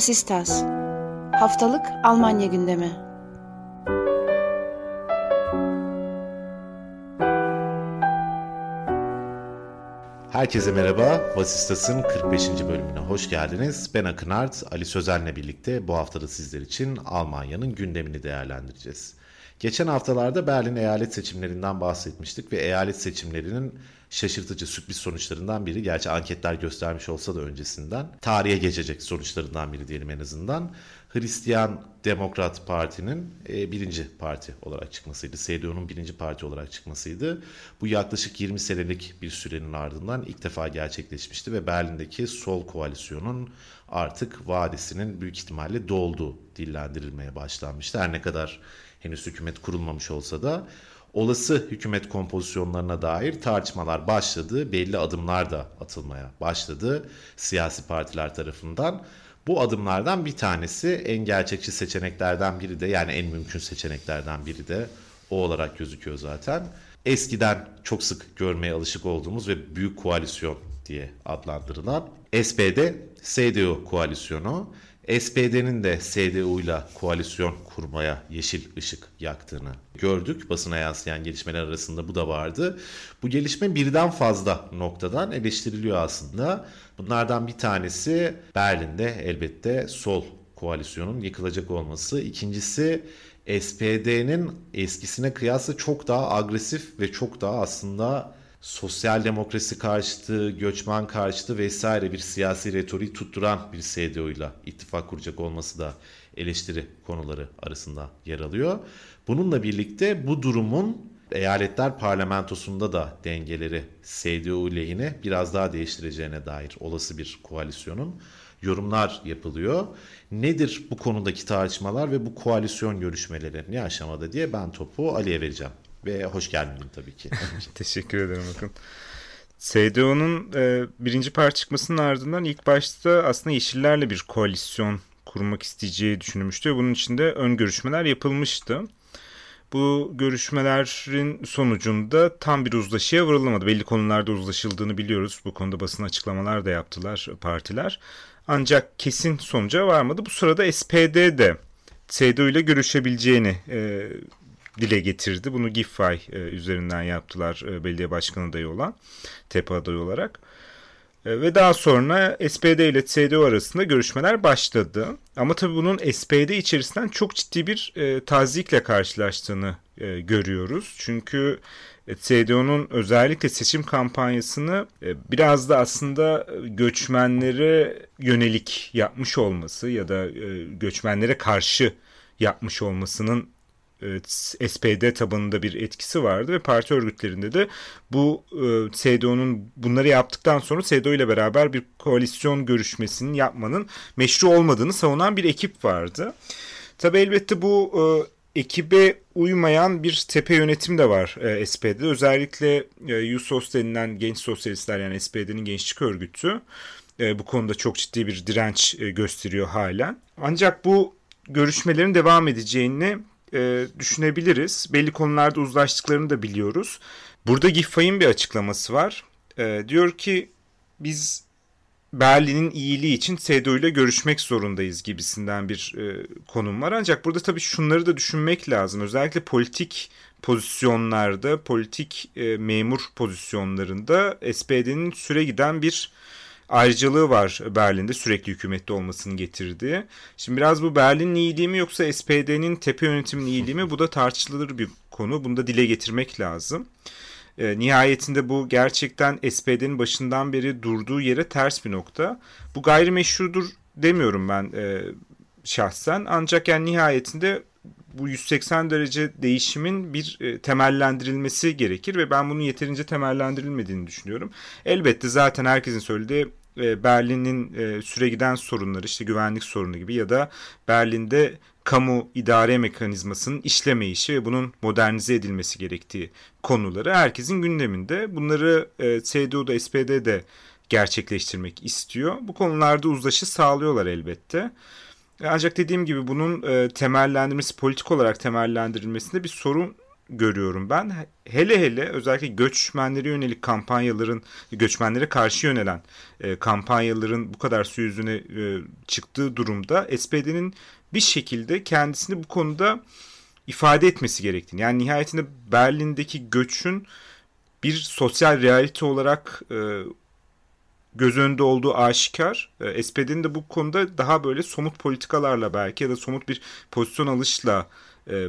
Vasistas Haftalık Almanya gündemi Herkese merhaba. Vasistas'ın 45. bölümüne hoş geldiniz. Ben Akın Art, Ali Sözen'le birlikte bu haftada sizler için Almanya'nın gündemini değerlendireceğiz. Geçen haftalarda Berlin eyalet seçimlerinden bahsetmiştik ve eyalet seçimlerinin şaşırtıcı sürpriz sonuçlarından biri. Gerçi anketler göstermiş olsa da öncesinden. Tarihe geçecek sonuçlarından biri diyelim en azından. Hristiyan Demokrat Parti'nin e, birinci parti olarak çıkmasıydı. CDU'nun birinci parti olarak çıkmasıydı. Bu yaklaşık 20 senelik bir sürenin ardından ilk defa gerçekleşmişti ve Berlin'deki sol koalisyonun artık vadisinin büyük ihtimalle dolduğu dillendirilmeye başlanmıştı. Her ne kadar henüz hükümet kurulmamış olsa da olası hükümet kompozisyonlarına dair tartışmalar başladı. Belli adımlar da atılmaya başladı siyasi partiler tarafından. Bu adımlardan bir tanesi en gerçekçi seçeneklerden biri de yani en mümkün seçeneklerden biri de o olarak gözüküyor zaten. Eskiden çok sık görmeye alışık olduğumuz ve büyük koalisyon diye adlandırılan SPD CDU koalisyonu SPD'nin de CDU ile koalisyon kurmaya yeşil ışık yaktığını gördük. Basına yansıyan gelişmeler arasında bu da vardı. Bu gelişme birden fazla noktadan eleştiriliyor aslında. Bunlardan bir tanesi Berlin'de elbette sol koalisyonun yıkılacak olması. İkincisi SPD'nin eskisine kıyasla çok daha agresif ve çok daha aslında sosyal demokrasi karşıtı, göçmen karşıtı vesaire bir siyasi retoriği tutturan bir ile ittifak kuracak olması da eleştiri konuları arasında yer alıyor. Bununla birlikte bu durumun eyaletler parlamentosunda da dengeleri CDU lehine biraz daha değiştireceğine dair olası bir koalisyonun yorumlar yapılıyor. Nedir bu konudaki tartışmalar ve bu koalisyon görüşmeleri ne aşamada diye ben topu Ali'ye vereceğim. Ve hoş geldin tabii ki. Teşekkür ederim bakın. SDO'nun e, birinci parti çıkmasının ardından ilk başta aslında Yeşillerle bir koalisyon kurmak isteyeceği düşünülmüştü. Bunun için de ön görüşmeler yapılmıştı. Bu görüşmelerin sonucunda tam bir uzlaşıya varılamadı. Belli konularda uzlaşıldığını biliyoruz. Bu konuda basın açıklamalar da yaptılar partiler. Ancak kesin sonuca varmadı. Bu sırada SPD de CDU ile görüşebileceğini e, dile getirdi. Bunu GIFAY e, üzerinden yaptılar e, belediye başkanı adayı olan, tepe adayı olarak. E, ve daha sonra SPD ile CDU arasında görüşmeler başladı. Ama tabii bunun SPD içerisinden çok ciddi bir e, tazikle karşılaştığını e, görüyoruz. Çünkü e, CDU'nun özellikle seçim kampanyasını e, biraz da aslında göçmenlere yönelik yapmış olması ya da e, göçmenlere karşı yapmış olmasının SPD tabanında bir etkisi vardı ve parti örgütlerinde de bu e, SDO'nun bunları yaptıktan sonra SDO ile beraber bir koalisyon görüşmesinin yapmanın meşru olmadığını savunan bir ekip vardı. Tabi elbette bu e, ekibe uymayan bir tepe yönetim de var e, SPD'de. Özellikle e, Yusos denilen genç sosyalistler yani SPD'nin gençlik örgütü e, bu konuda çok ciddi bir direnç e, gösteriyor halen. Ancak bu görüşmelerin devam edeceğini e, düşünebiliriz. Belli konularda uzlaştıklarını da biliyoruz. Burada Giffay'ın bir açıklaması var. E, diyor ki biz Berlin'in iyiliği için CDU ile görüşmek zorundayız gibisinden bir e, konum var. Ancak burada tabii şunları da düşünmek lazım. Özellikle politik pozisyonlarda, politik e, memur pozisyonlarında SPD'nin süre giden bir ayrıcalığı var Berlin'de sürekli hükümette olmasının getirdiği. Şimdi biraz bu Berlin'in iyiliği mi yoksa SPD'nin tepe yönetiminin iyiliği mi bu da tartışılır bir konu. Bunu da dile getirmek lazım. E, nihayetinde bu gerçekten SPD'nin başından beri durduğu yere ters bir nokta. Bu gayrimeşrudur demiyorum ben e, şahsen. Ancak yani nihayetinde bu 180 derece değişimin bir e, temellendirilmesi gerekir ve ben bunun yeterince temellendirilmediğini düşünüyorum. Elbette zaten herkesin söylediği e, Berlin'in e, süre giden sorunları işte güvenlik sorunu gibi ya da Berlin'de kamu idare mekanizmasının işlemeyişi ve bunun modernize edilmesi gerektiği konuları herkesin gündeminde. Bunları e, CDU'da SPD'de gerçekleştirmek istiyor. Bu konularda uzlaşı sağlıyorlar elbette. Ancak dediğim gibi bunun e, temellendirmesi, politik olarak temellendirilmesinde bir sorun görüyorum ben. Hele hele özellikle göçmenlere yönelik kampanyaların, göçmenlere karşı yönelen e, kampanyaların bu kadar su yüzüne e, çıktığı durumda SPD'nin bir şekilde kendisini bu konuda ifade etmesi gerektiğini. Yani nihayetinde Berlin'deki göçün bir sosyal realite olarak e, göz önünde olduğu aşikar. E, SPD'nin de bu konuda daha böyle somut politikalarla belki ya da somut bir pozisyon alışla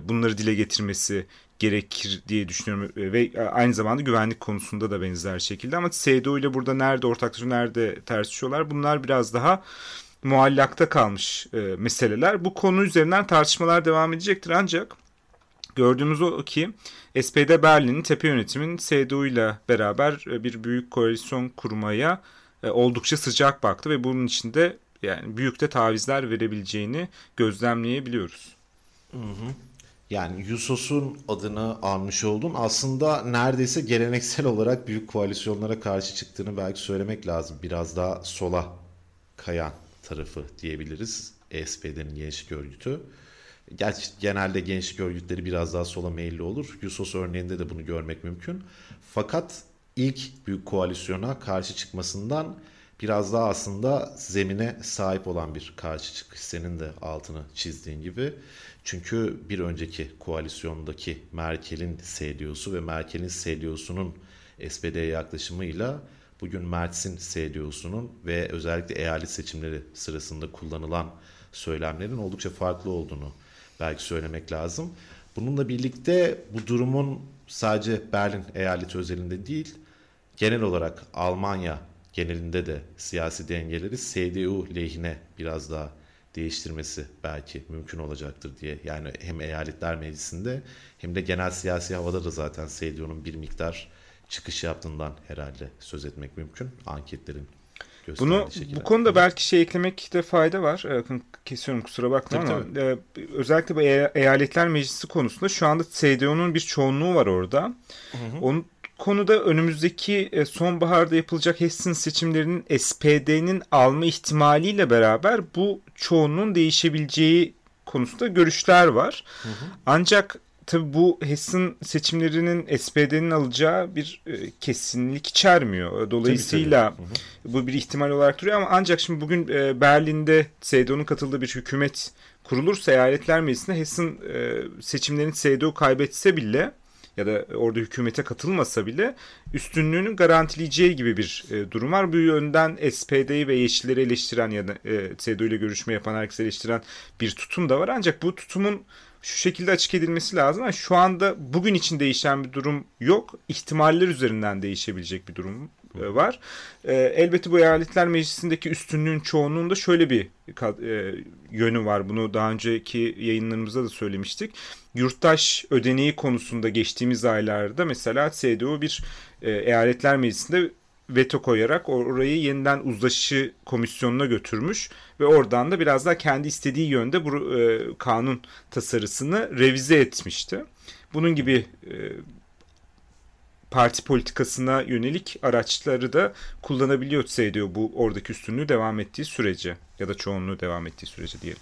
bunları dile getirmesi gerekir diye düşünüyorum e, ve aynı zamanda güvenlik konusunda da benzer şekilde ama SDO ile burada nerede ortaklaşıyor nerede tersişiyorlar bunlar biraz daha muallakta kalmış e, meseleler. Bu konu üzerinden tartışmalar devam edecektir ancak gördüğümüz o ki SPD Berlin'in tepe yönetimin SDU ile beraber e, bir büyük koalisyon kurmaya e, oldukça sıcak baktı ve bunun içinde yani büyük de tavizler verebileceğini gözlemleyebiliyoruz. Hı hı. Yani Yusos'un adını almış oldun. Aslında neredeyse geleneksel olarak büyük koalisyonlara karşı çıktığını belki söylemek lazım. Biraz daha sola kayan tarafı diyebiliriz. ESP'nin gençlik örgütü. Gerçi genelde gençlik örgütleri biraz daha sola meyilli olur. Yusos örneğinde de bunu görmek mümkün. Fakat ilk büyük koalisyona karşı çıkmasından biraz daha aslında zemine sahip olan bir karşı çıkış senin de altını çizdiğin gibi. Çünkü bir önceki koalisyondaki Merkel'in CDU'su ve Merkel'in CDU'sunun SPD'ye yaklaşımıyla bugün Mertz'in CDU'sunun ve özellikle eyalet seçimleri sırasında kullanılan söylemlerin oldukça farklı olduğunu belki söylemek lazım. Bununla birlikte bu durumun sadece Berlin eyaleti özelinde değil, genel olarak Almanya genelinde de siyasi dengeleri CDU lehine biraz daha değiştirmesi belki mümkün olacaktır diye. Yani hem eyaletler meclisinde hem de genel siyasi havada da zaten CDU'nun bir miktar çıkış yaptığından herhalde söz etmek mümkün anketlerin bunu şekilde. bu konuda belki şey eklemekte fayda var. Kesiyorum kusura bakma tabii, ama tabii. özellikle bu eyaletler meclisi konusunda şu anda CDU'nun bir çoğunluğu var orada. Hı hı. Onun konuda önümüzdeki e, sonbaharda yapılacak Hessen seçimlerinin SPD'nin alma ihtimaliyle beraber bu çoğunluğun değişebileceği konusunda görüşler var. Hı hı. Ancak tabi bu Hessen seçimlerinin SPD'nin alacağı bir e, kesinlik içermiyor. Dolayısıyla tabii, tabii. bu bir ihtimal olarak duruyor ama ancak şimdi bugün e, Berlin'de SDO'nun katıldığı bir hükümet kurulursa eyaletler meclisinde Hessen e, seçimlerini SDO kaybetse bile ya da orada hükümete katılmasa bile üstünlüğünü garantileyeceği gibi bir e, durum var. Bu yönden SPD'yi ve Yeşilleri eleştiren ya da e, CDU ile görüşme yapan herkesi eleştiren bir tutum da var. Ancak bu tutumun şu şekilde açık edilmesi lazım. Yani şu anda bugün için değişen bir durum yok. İhtimaller üzerinden değişebilecek bir durum e, var. E, elbette bu eyaletler meclisindeki üstünlüğün çoğunluğunda şöyle bir e, yönü var. Bunu daha önceki yayınlarımızda da söylemiştik. Yurttaş ödeneği konusunda geçtiğimiz aylarda mesela CDU bir e, eyaletler meclisinde veto koyarak orayı yeniden uzlaşı komisyonuna götürmüş ve oradan da biraz daha kendi istediği yönde bu e, kanun tasarısını revize etmişti. Bunun gibi e, parti politikasına yönelik araçları da kullanabiliyor CDU bu oradaki üstünlüğü devam ettiği sürece ya da çoğunluğu devam ettiği sürece diyelim.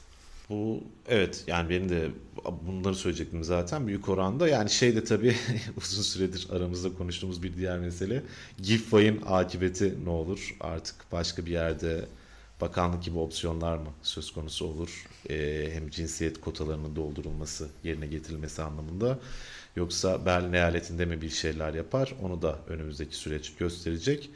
Bu evet yani benim de bunları söyleyecektim zaten büyük oranda. Yani şey de tabii uzun süredir aramızda konuştuğumuz bir diğer mesele. Giffey'in akıbeti ne olur? Artık başka bir yerde bakanlık gibi opsiyonlar mı söz konusu olur? Ee, hem cinsiyet kotalarının doldurulması, yerine getirilmesi anlamında. Yoksa Berlin eyaletinde mi bir şeyler yapar? Onu da önümüzdeki süreç gösterecek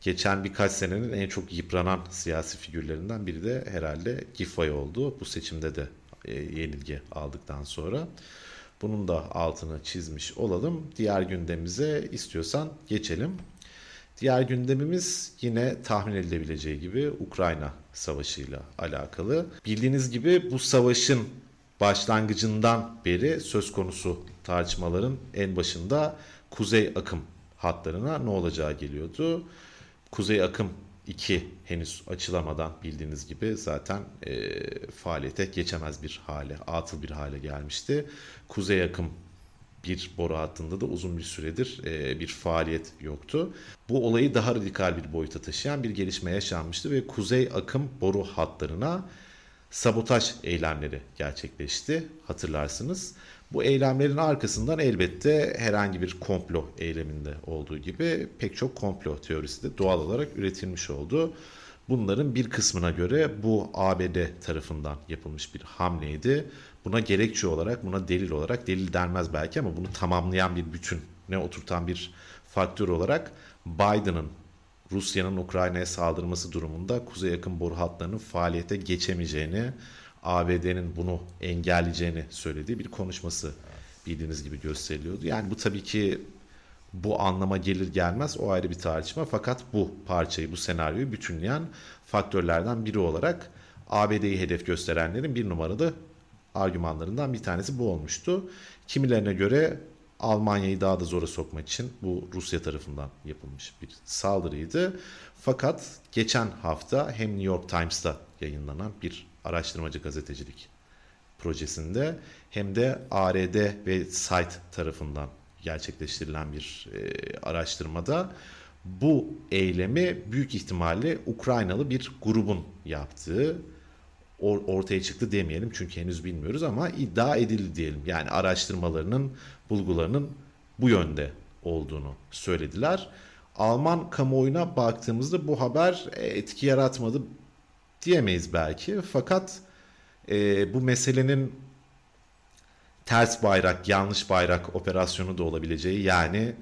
geçen birkaç senenin en çok yıpranan siyasi figürlerinden biri de herhalde Giffey oldu. Bu seçimde de e, yenilgi aldıktan sonra. Bunun da altını çizmiş olalım. Diğer gündemimize istiyorsan geçelim. Diğer gündemimiz yine tahmin edilebileceği gibi Ukrayna Savaşı'yla alakalı. Bildiğiniz gibi bu savaşın başlangıcından beri söz konusu tartışmaların en başında kuzey akım hatlarına ne olacağı geliyordu. Kuzey Akım 2 henüz açılamadan bildiğiniz gibi zaten e, faaliyete geçemez bir hale, atıl bir hale gelmişti. Kuzey Akım bir boru hattında da uzun bir süredir e, bir faaliyet yoktu. Bu olayı daha radikal bir boyuta taşıyan bir gelişme yaşanmıştı ve kuzey akım boru hatlarına sabotaj eylemleri gerçekleşti hatırlarsınız. Bu eylemlerin arkasından elbette herhangi bir komplo eyleminde olduğu gibi pek çok komplo teorisi de doğal olarak üretilmiş oldu. Bunların bir kısmına göre bu ABD tarafından yapılmış bir hamleydi. Buna gerekçe olarak, buna delil olarak, delil denmez belki ama bunu tamamlayan bir bütün ne oturtan bir faktör olarak Biden'ın Rusya'nın Ukrayna'ya saldırması durumunda kuzey yakın boru hatlarının faaliyete geçemeyeceğini, ABD'nin bunu engelleyeceğini söylediği bir konuşması bildiğiniz gibi gösteriliyordu. Yani bu tabii ki bu anlama gelir gelmez o ayrı bir tartışma fakat bu parçayı bu senaryoyu bütünleyen faktörlerden biri olarak ABD'yi hedef gösterenlerin bir numaralı argümanlarından bir tanesi bu olmuştu. Kimilerine göre Almanya'yı daha da zora sokmak için bu Rusya tarafından yapılmış bir saldırıydı. Fakat geçen hafta hem New York Times'ta yayınlanan bir araştırmacı gazetecilik projesinde hem de ARD ve Site tarafından gerçekleştirilen bir e, araştırmada bu eylemi büyük ihtimalle Ukraynalı bir grubun yaptığı or, ortaya çıktı demeyelim çünkü henüz bilmiyoruz ama iddia edildi diyelim. Yani araştırmalarının, bulgularının bu yönde olduğunu söylediler. Alman kamuoyuna baktığımızda bu haber e, etki yaratmadı diyemeyiz belki. Fakat e, bu meselenin ters bayrak, yanlış bayrak operasyonu da olabileceği yani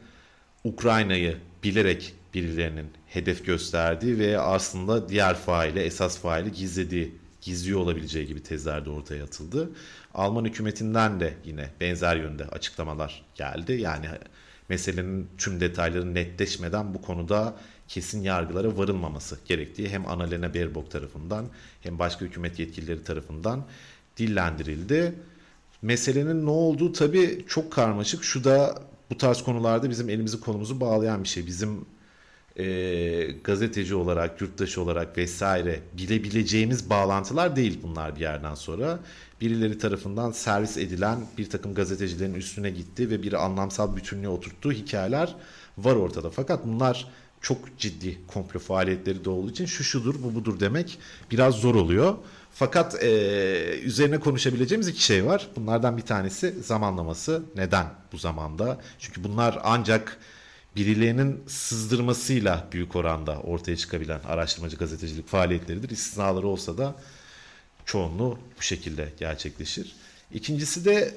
Ukrayna'yı bilerek birilerinin hedef gösterdiği ve aslında diğer faile, esas faili gizlediği, gizliyor olabileceği gibi tezler de ortaya atıldı. Alman hükümetinden de yine benzer yönde açıklamalar geldi. Yani meselenin tüm detayları netleşmeden bu konuda kesin yargılara varılmaması gerektiği hem Annalena Baerbock tarafından hem başka hükümet yetkilileri tarafından dillendirildi. Meselenin ne olduğu tabii çok karmaşık. Şu da bu tarz konularda bizim elimizi kolumuzu bağlayan bir şey. Bizim e, gazeteci olarak, yurttaş olarak vesaire bilebileceğimiz bağlantılar değil bunlar bir yerden sonra. Birileri tarafından servis edilen bir takım gazetecilerin üstüne gitti ve bir anlamsal bütünlüğe oturttuğu hikayeler var ortada. Fakat bunlar çok ciddi komplo faaliyetleri de olduğu için şu şudur bu budur demek biraz zor oluyor. Fakat e, üzerine konuşabileceğimiz iki şey var. Bunlardan bir tanesi zamanlaması. Neden bu zamanda? Çünkü bunlar ancak birilerinin sızdırmasıyla büyük oranda ortaya çıkabilen araştırmacı gazetecilik faaliyetleridir. İstisnaları olsa da çoğunluğu bu şekilde gerçekleşir. İkincisi de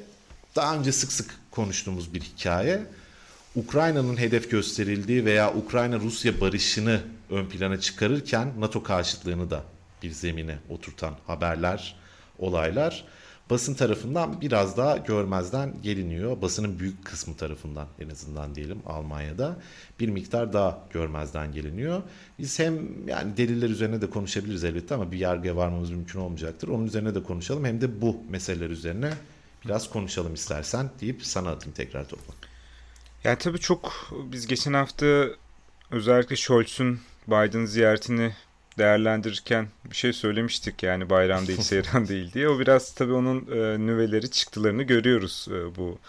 daha önce sık sık konuştuğumuz bir hikaye. Ukrayna'nın hedef gösterildiği veya Ukrayna-Rusya barışını ön plana çıkarırken NATO karşıtlığını da bir zemine oturtan haberler, olaylar basın tarafından biraz daha görmezden geliniyor. Basının büyük kısmı tarafından en azından diyelim Almanya'da bir miktar daha görmezden geliniyor. Biz hem yani deliller üzerine de konuşabiliriz elbette ama bir yargıya varmamız mümkün olmayacaktır. Onun üzerine de konuşalım hem de bu meseleler üzerine biraz konuşalım istersen deyip sana atayım tekrar topu. Yani tabii çok biz geçen hafta özellikle Scholz'un Biden ziyaretini değerlendirirken bir şey söylemiştik yani bayram değil seyran değil diye. O biraz tabii onun e, nüveleri çıktılarını görüyoruz e, bu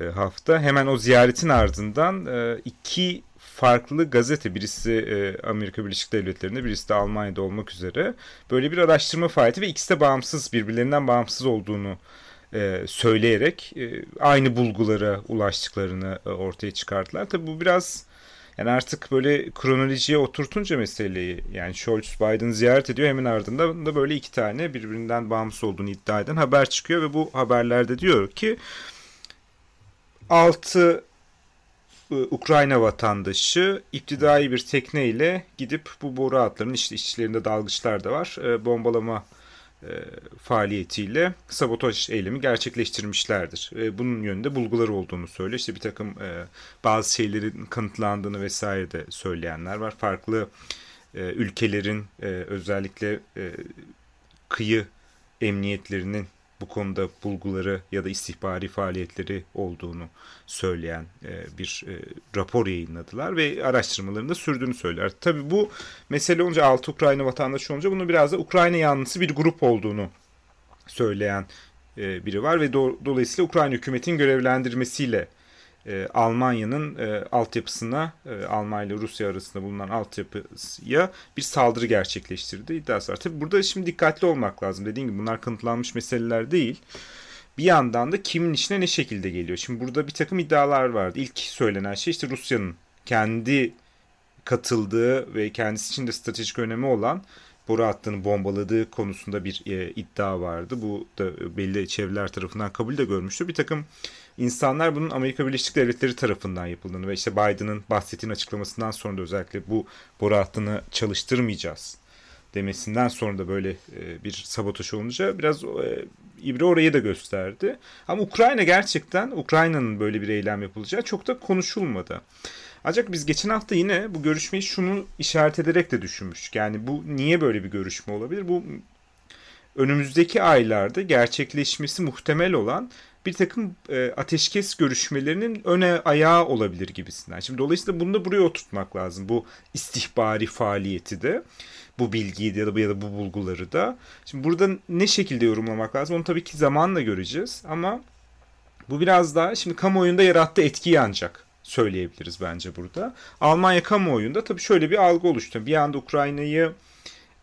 e, hafta. Hemen o ziyaretin ardından e, iki farklı gazete birisi e, Amerika Birleşik Devletleri'nde birisi de Almanya'da olmak üzere böyle bir araştırma faaliyeti ve ikisi de bağımsız birbirlerinden bağımsız olduğunu e, söyleyerek e, aynı bulgulara ulaştıklarını e, ortaya çıkarttılar. Tabii bu biraz yani artık böyle kronolojiye oturtunca meseleyi yani Scholz Biden ziyaret ediyor hemen ardından da böyle iki tane birbirinden bağımsız olduğunu iddia eden haber çıkıyor ve bu haberlerde diyor ki 6 Ukrayna vatandaşı iptidai bir tekneyle gidip bu boru hatlarının işte işçilerinde dalgıçlar da var bombalama e, faaliyetiyle sabotaj eylemi gerçekleştirmişlerdir. E, bunun yönünde bulgular olduğunu söylüyor. İşte bir takım e, bazı şeylerin kanıtlandığını vesaire de söyleyenler var. Farklı ülkelerin özellikle kıyı emniyetlerinin bu konuda bulguları ya da istihbari faaliyetleri olduğunu söyleyen e, bir e, rapor yayınladılar ve araştırmalarını da sürdüğünü söyler. Tabi bu mesele olunca 6 Ukrayna vatandaşı olunca bunu biraz da Ukrayna yanlısı bir grup olduğunu söyleyen e, biri var ve do dolayısıyla Ukrayna hükümetin görevlendirmesiyle e, Almanya'nın e, altyapısına e, Almanya ile Rusya arasında bulunan altyapıya bir saldırı gerçekleştirdi iddiası var. Tabi burada şimdi dikkatli olmak lazım. Dediğim gibi bunlar kanıtlanmış meseleler değil. Bir yandan da kimin işine ne şekilde geliyor? Şimdi burada bir takım iddialar vardı. İlk söylenen şey işte Rusya'nın kendi katıldığı ve kendisi için de stratejik önemi olan boru hattını bombaladığı konusunda bir e, iddia vardı. Bu da belli çevreler tarafından kabul de görmüştü. Bir takım insanlar bunun Amerika Birleşik Devletleri tarafından yapıldığını ve işte Biden'ın bahsettiğin açıklamasından sonra da özellikle bu boru hattını çalıştırmayacağız demesinden sonra da böyle e, bir sabotaj olunca biraz e, İbre orayı da gösterdi. Ama Ukrayna gerçekten Ukrayna'nın böyle bir eylem yapılacağı çok da konuşulmadı. Ancak biz geçen hafta yine bu görüşmeyi şunu işaret ederek de düşünmüştük. Yani bu niye böyle bir görüşme olabilir? Bu önümüzdeki aylarda gerçekleşmesi muhtemel olan bir takım e, ateşkes görüşmelerinin öne ayağı olabilir gibisinden. Şimdi dolayısıyla bunu da buraya oturtmak lazım. Bu istihbari faaliyeti de bu bilgiyi ya da, ya da bu bulguları da. Şimdi burada ne şekilde yorumlamak lazım onu tabii ki zamanla göreceğiz ama bu biraz daha şimdi kamuoyunda yarattığı etkiyi ancak söyleyebiliriz bence burada. Almanya kamuoyunda tabii şöyle bir algı oluştu. Bir anda Ukrayna'yı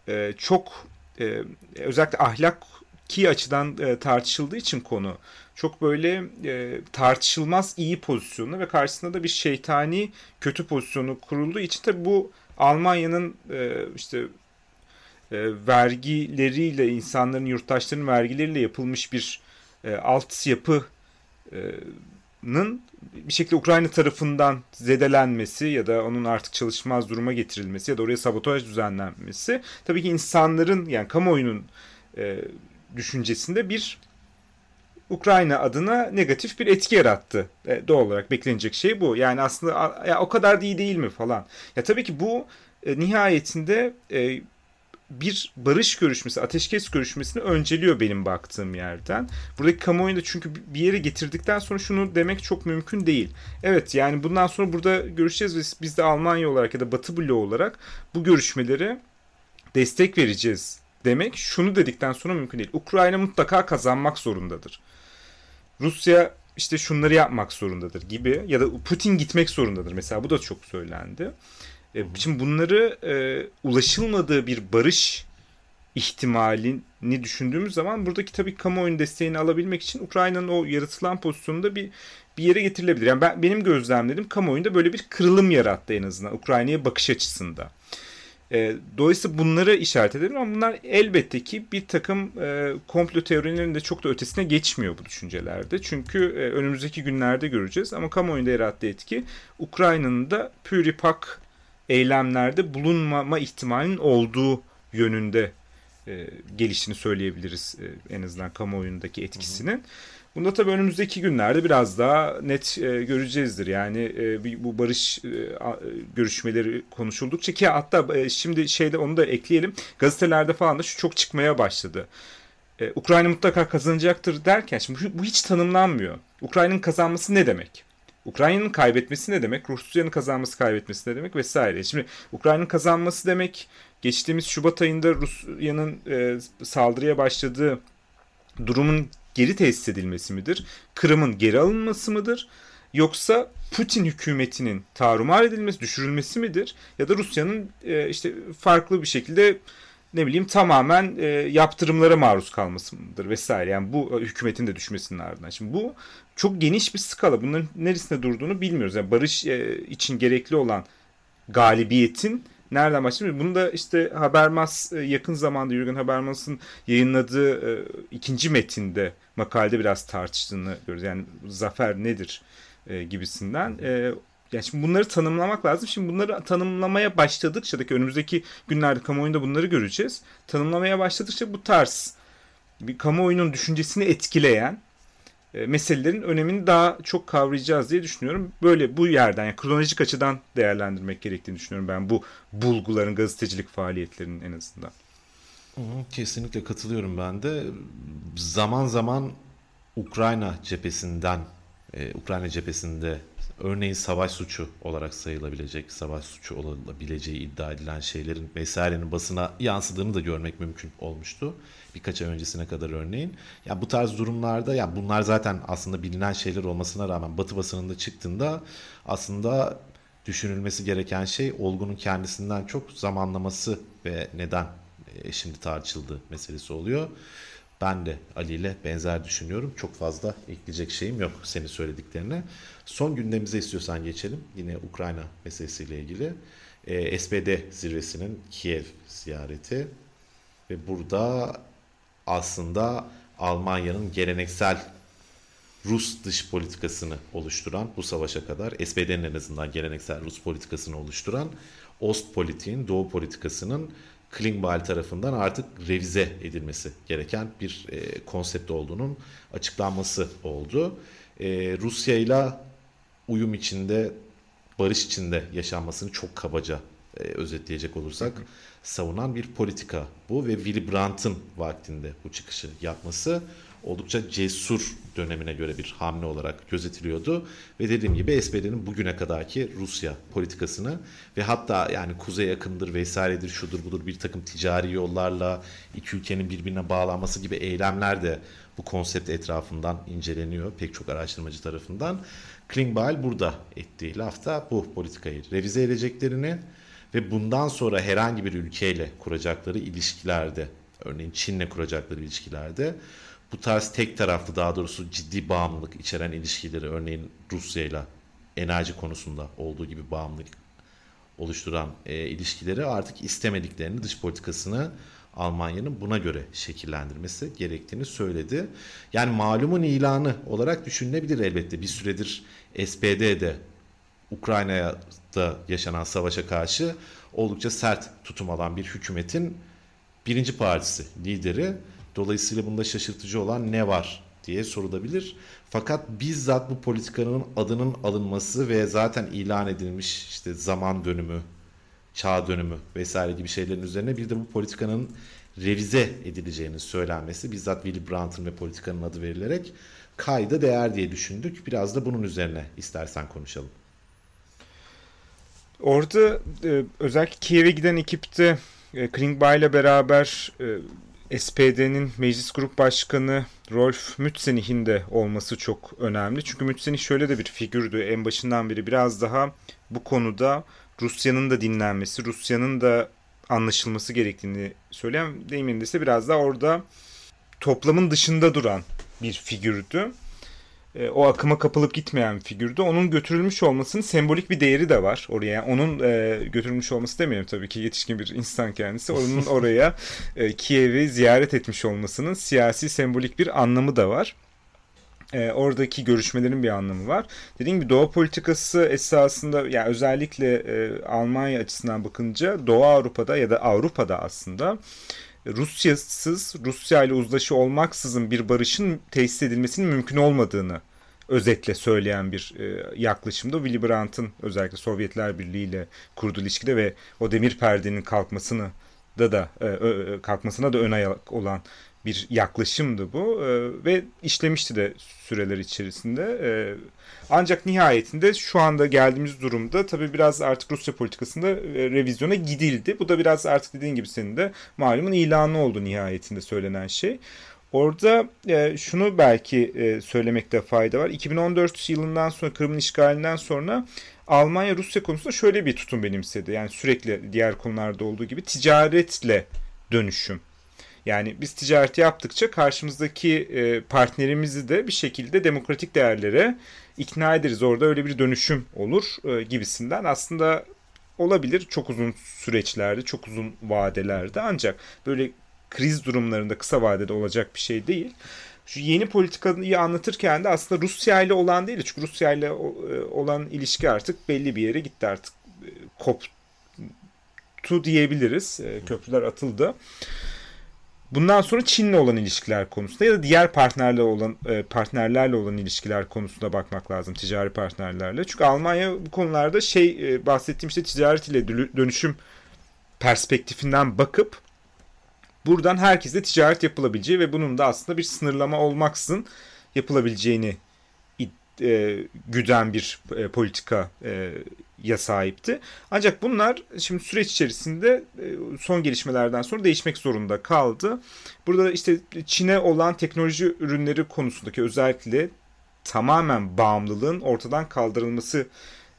e, çok e, özellikle ahlaki açıdan e, tartışıldığı için konu çok böyle e, tartışılmaz iyi pozisyonu ve karşısında da bir şeytani kötü pozisyonu kurulduğu için tabii bu Almanya'nın e, işte e, vergileriyle insanların yurttaşların vergileriyle yapılmış bir e, alt yapı e, Nın bir şekilde Ukrayna tarafından zedelenmesi ya da onun artık çalışmaz duruma getirilmesi ya da oraya sabotaj düzenlenmesi tabii ki insanların yani kamuoyunun e, düşüncesinde bir Ukrayna adına negatif bir etki yarattı. E, doğal olarak beklenecek şey bu. Yani aslında ya o kadar da iyi değil mi falan. Ya tabii ki bu e, nihayetinde e, bir barış görüşmesi, ateşkes görüşmesini önceliyor benim baktığım yerden. Buradaki kamuoyunda çünkü bir yere getirdikten sonra şunu demek çok mümkün değil. Evet yani bundan sonra burada görüşeceğiz ve biz de Almanya olarak ya da Batı bloğu olarak bu görüşmeleri destek vereceğiz demek şunu dedikten sonra mümkün değil. Ukrayna mutlaka kazanmak zorundadır. Rusya işte şunları yapmak zorundadır gibi ya da Putin gitmek zorundadır. Mesela bu da çok söylendi. E, şimdi bunları e, ulaşılmadığı bir barış ihtimalini düşündüğümüz zaman buradaki tabii kamuoyunun desteğini alabilmek için Ukrayna'nın o yaratılan pozisyonunda bir bir yere getirilebilir. Yani ben benim gözlemledim kamuoyunda böyle bir kırılım yarattı en azından Ukrayna'ya bakış açısında. E, dolayısıyla bunları işaret edelim ama bunlar elbette ki bir takım e, komplo teorilerinin de çok da ötesine geçmiyor bu düşüncelerde. Çünkü e, önümüzdeki günlerde göreceğiz ama kamuoyunda yarattığı etki Ukrayna'nın da püripak eylemlerde bulunmama ihtimalinin olduğu yönünde e, gelişini söyleyebiliriz e, en azından kamuoyundaki etkisinin. Hı hı. Bunda tabii önümüzdeki günlerde biraz daha net e, göreceğizdir. Yani e, bu barış e, görüşmeleri konuşuldukça ki hatta e, şimdi şeyde onu da ekleyelim. Gazetelerde falan da şu çok çıkmaya başladı. E, Ukrayna mutlaka kazanacaktır derken şimdi bu, bu hiç tanımlanmıyor. Ukrayna'nın kazanması ne demek? Ukrayna'nın kaybetmesi ne demek? Rusya'nın kazanması kaybetmesi ne demek vesaire. Şimdi Ukrayna'nın kazanması demek geçtiğimiz Şubat ayında Rusya'nın e, saldırıya başladığı durumun geri tesis edilmesi midir? Kırım'ın geri alınması mıdır? Yoksa Putin hükümetinin tarumar edilmesi, düşürülmesi midir? Ya da Rusya'nın e, işte farklı bir şekilde ne bileyim tamamen e, yaptırımlara maruz kalması mıdır vesaire. Yani bu e, hükümetin de düşmesinin ardından. Şimdi bu çok geniş bir skala. Bunların neresinde durduğunu bilmiyoruz. Yani barış e, için gerekli olan galibiyetin nereden başlıyor? Bunu da işte Habermas e, yakın zamanda Jürgen Habermas'ın yayınladığı e, ikinci metinde makalede biraz tartıştığını görüyoruz. Yani zafer nedir e, gibisinden. E, yani şimdi bunları tanımlamak lazım. Şimdi bunları tanımlamaya başladıkça da ki önümüzdeki günlerde kamuoyunda bunları göreceğiz. Tanımlamaya başladıkça bu tarz bir kamuoyunun düşüncesini etkileyen e, meselelerin önemini daha çok kavrayacağız diye düşünüyorum. Böyle bu yerden yani kronolojik açıdan değerlendirmek gerektiğini düşünüyorum ben bu bulguların gazetecilik faaliyetlerinin en azından. Kesinlikle katılıyorum ben de. Zaman zaman Ukrayna cephesinden, e, Ukrayna cephesinde örneğin savaş suçu olarak sayılabilecek, savaş suçu olabileceği iddia edilen şeylerin vesairenin basına yansıdığını da görmek mümkün olmuştu. Birkaç ay öncesine kadar örneğin. Ya bu tarz durumlarda ya bunlar zaten aslında bilinen şeyler olmasına rağmen Batı basınında çıktığında aslında düşünülmesi gereken şey olgunun kendisinden çok zamanlaması ve neden e, şimdi tartışıldığı meselesi oluyor. Ben de Ali ile benzer düşünüyorum. Çok fazla ekleyecek şeyim yok senin söylediklerine. Son gündemimize istiyorsan geçelim. Yine Ukrayna meselesiyle ilgili. E, SPD zirvesinin Kiev ziyareti ve burada aslında Almanya'nın geleneksel Rus dış politikasını oluşturan bu savaşa kadar SPD'nin en azından geleneksel Rus politikasını oluşturan Ost politiğin, Doğu politikasının Klingbeil tarafından artık revize edilmesi gereken bir e, konsept olduğunun açıklanması oldu. E, Rusya ile uyum içinde, barış içinde yaşanmasını çok kabaca e, özetleyecek olursak savunan bir politika bu ve Willy Brandt'ın vaktinde bu çıkışı yapması oldukça cesur dönemine göre bir hamle olarak gözetiliyordu. Ve dediğim gibi SPD'nin bugüne kadarki Rusya politikasını ve hatta yani kuzey yakındır vesairedir şudur budur bir takım ticari yollarla iki ülkenin birbirine bağlanması gibi eylemler de bu konsept etrafından inceleniyor pek çok araştırmacı tarafından. Klingbeil burada ettiği lafta bu politikayı revize edeceklerini ve bundan sonra herhangi bir ülkeyle kuracakları ilişkilerde örneğin Çin'le kuracakları ilişkilerde bu tarz tek taraflı daha doğrusu ciddi bağımlılık içeren ilişkileri örneğin Rusya ile enerji konusunda olduğu gibi bağımlılık oluşturan e, ilişkileri artık istemediklerini dış politikasını Almanya'nın buna göre şekillendirmesi gerektiğini söyledi. Yani malumun ilanı olarak düşünülebilir elbette. Bir süredir SPD'de Ukrayna'da yaşanan savaşa karşı oldukça sert tutum alan bir hükümetin birinci partisi, lideri Dolayısıyla bunda şaşırtıcı olan ne var diye sorulabilir. Fakat bizzat bu politikanın adının alınması ve zaten ilan edilmiş işte zaman dönümü, çağ dönümü vesaire gibi şeylerin üzerine bir de bu politikanın revize edileceğinin söylenmesi bizzat Willy Brandt'ın ve politikanın adı verilerek kayda değer diye düşündük. Biraz da bunun üzerine istersen konuşalım. Orada e, özellikle Kiev'e giden ekipte e, Klingbeil ile beraber e, SPD'nin meclis grup başkanı Rolf Mützenich'in de olması çok önemli. Çünkü Mützenich şöyle de bir figürdü en başından beri biraz daha bu konuda Rusya'nın da dinlenmesi, Rusya'nın da anlaşılması gerektiğini söyleyen deyiminde ise biraz daha orada toplamın dışında duran bir figürdü. E, o akıma kapılıp gitmeyen bir figürdü. Onun götürülmüş olmasının sembolik bir değeri de var oraya. Yani onun e, götürülmüş olması demiyorum tabii ki yetişkin bir insan kendisi. Onun oraya e, Kiev'i ziyaret etmiş olmasının siyasi sembolik bir anlamı da var. E, oradaki görüşmelerin bir anlamı var. Dediğim gibi Doğu politikası esasında yani özellikle e, Almanya açısından bakınca Doğu Avrupa'da ya da Avrupa'da aslında Rusyasız, Rusya ile uzlaşı olmaksızın bir barışın tesis edilmesinin mümkün olmadığını özetle söyleyen bir e, yaklaşımda Willy Brandt'ın özellikle Sovyetler Birliği ile kurduğu ilişkide ve o demir perdenin kalkmasını da da e, kalkmasına da ön ayak olan bir yaklaşımdı bu e, ve işlemişti de süreler içerisinde. E, ancak nihayetinde şu anda geldiğimiz durumda tabii biraz artık Rusya politikasında e, revizyona gidildi. Bu da biraz artık dediğin gibi senin de malumun ilanı oldu nihayetinde söylenen şey. Orada e, şunu belki e, söylemekte fayda var. 2014 yılından sonra Kırım'ın işgalinden sonra Almanya Rusya konusunda şöyle bir tutum benimsedi. Yani sürekli diğer konularda olduğu gibi ticaretle dönüşüm. Yani biz ticareti yaptıkça karşımızdaki e, partnerimizi de bir şekilde demokratik değerlere ikna ederiz. Orada öyle bir dönüşüm olur e, gibisinden. Aslında olabilir çok uzun süreçlerde, çok uzun vadelerde ancak böyle kriz durumlarında kısa vadede olacak bir şey değil. Şu yeni politikayı anlatırken de aslında Rusya ile olan değil. Çünkü Rusya ile e, olan ilişki artık belli bir yere gitti artık. E, koptu diyebiliriz. Köprüler atıldı. Bundan sonra Çin'le olan ilişkiler konusunda ya da diğer partnerle olan e, partnerlerle olan ilişkiler konusunda bakmak lazım ticari partnerlerle. Çünkü Almanya bu konularda şey e, bahsettiğim işte ticaret ile dönüşüm perspektifinden bakıp buradan herkesle ticaret yapılabileceği ve bunun da aslında bir sınırlama olmaksızın yapılabileceğini e, güden bir e, politika ya sahipti. Ancak bunlar şimdi süreç içerisinde e, son gelişmelerden sonra değişmek zorunda kaldı. Burada işte Çin'e olan teknoloji ürünleri konusundaki özellikle tamamen bağımlılığın ortadan kaldırılması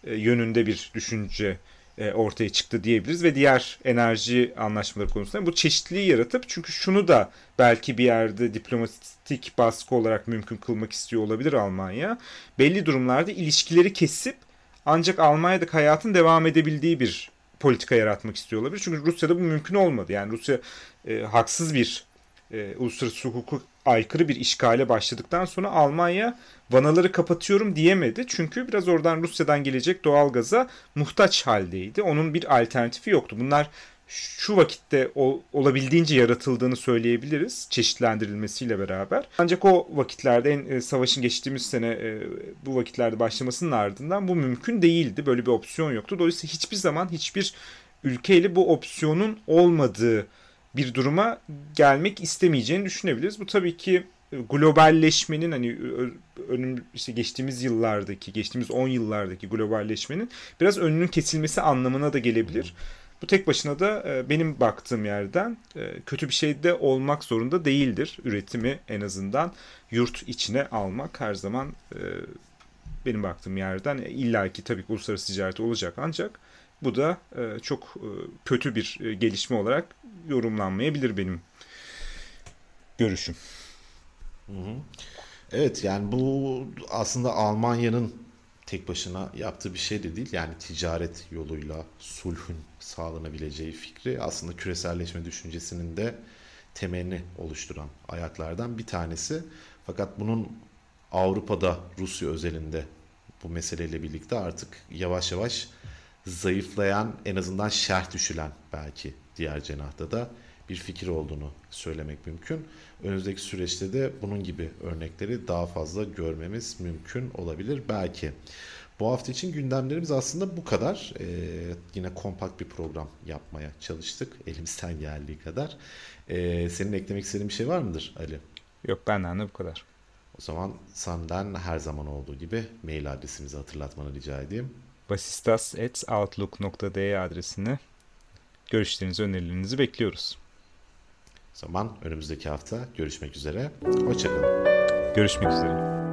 e, yönünde bir düşünce e, ortaya çıktı diyebiliriz ve diğer enerji anlaşmaları konusunda bu çeşitliliği yaratıp çünkü şunu da belki bir yerde diplomatik baskı olarak mümkün kılmak istiyor olabilir Almanya. Belli durumlarda ilişkileri kesip ancak Almanya'daki hayatın devam edebildiği bir politika yaratmak istiyor olabilir. Çünkü Rusya'da bu mümkün olmadı. Yani Rusya e, haksız bir e, uluslararası hukuku aykırı bir işgale başladıktan sonra Almanya vanaları kapatıyorum diyemedi. Çünkü biraz oradan Rusya'dan gelecek doğalgaza muhtaç haldeydi. Onun bir alternatifi yoktu. Bunlar şu vakitte olabildiğince yaratıldığını söyleyebiliriz çeşitlendirilmesiyle beraber. Ancak o vakitlerde en e, savaşın geçtiğimiz sene e, bu vakitlerde başlamasının ardından bu mümkün değildi. Böyle bir opsiyon yoktu. Dolayısıyla hiçbir zaman hiçbir ülkeyle bu opsiyonun olmadığı bir duruma gelmek istemeyeceğini düşünebiliriz. Bu tabii ki e, globalleşmenin hani önüm işte geçtiğimiz yıllardaki, geçtiğimiz 10 yıllardaki globalleşmenin biraz önünün kesilmesi anlamına da gelebilir. Bu tek başına da e, benim baktığım yerden e, kötü bir şey de olmak zorunda değildir. Üretimi en azından yurt içine almak her zaman benim baktığım yerden illaki tabii ki uluslararası ticaret olacak ancak bu da çok kötü bir gelişme olarak yorumlanmayabilir benim görüşüm. Evet yani bu aslında Almanya'nın tek başına yaptığı bir şey de değil. Yani ticaret yoluyla sulhün sağlanabileceği fikri aslında küreselleşme düşüncesinin de temelini oluşturan ayaklardan bir tanesi. Fakat bunun Avrupa'da Rusya özelinde bu meseleyle birlikte artık yavaş yavaş zayıflayan en azından şerh düşülen belki diğer cenahta da bir fikir olduğunu söylemek mümkün. Önümüzdeki süreçte de bunun gibi örnekleri daha fazla görmemiz mümkün olabilir belki. Bu hafta için gündemlerimiz aslında bu kadar. Ee, yine kompakt bir program yapmaya çalıştık elimizden geldiği kadar. Ee, senin eklemek istediğin bir şey var mıdır Ali? Yok benden de bu kadar. O zaman senden her zaman olduğu gibi mail adresimizi hatırlatmanı rica edeyim. basistas.outlook.de adresini görüşlerinizi, önerilerinizi bekliyoruz. Zaman önümüzdeki hafta görüşmek üzere. Hoşçakalın. Görüşmek üzere.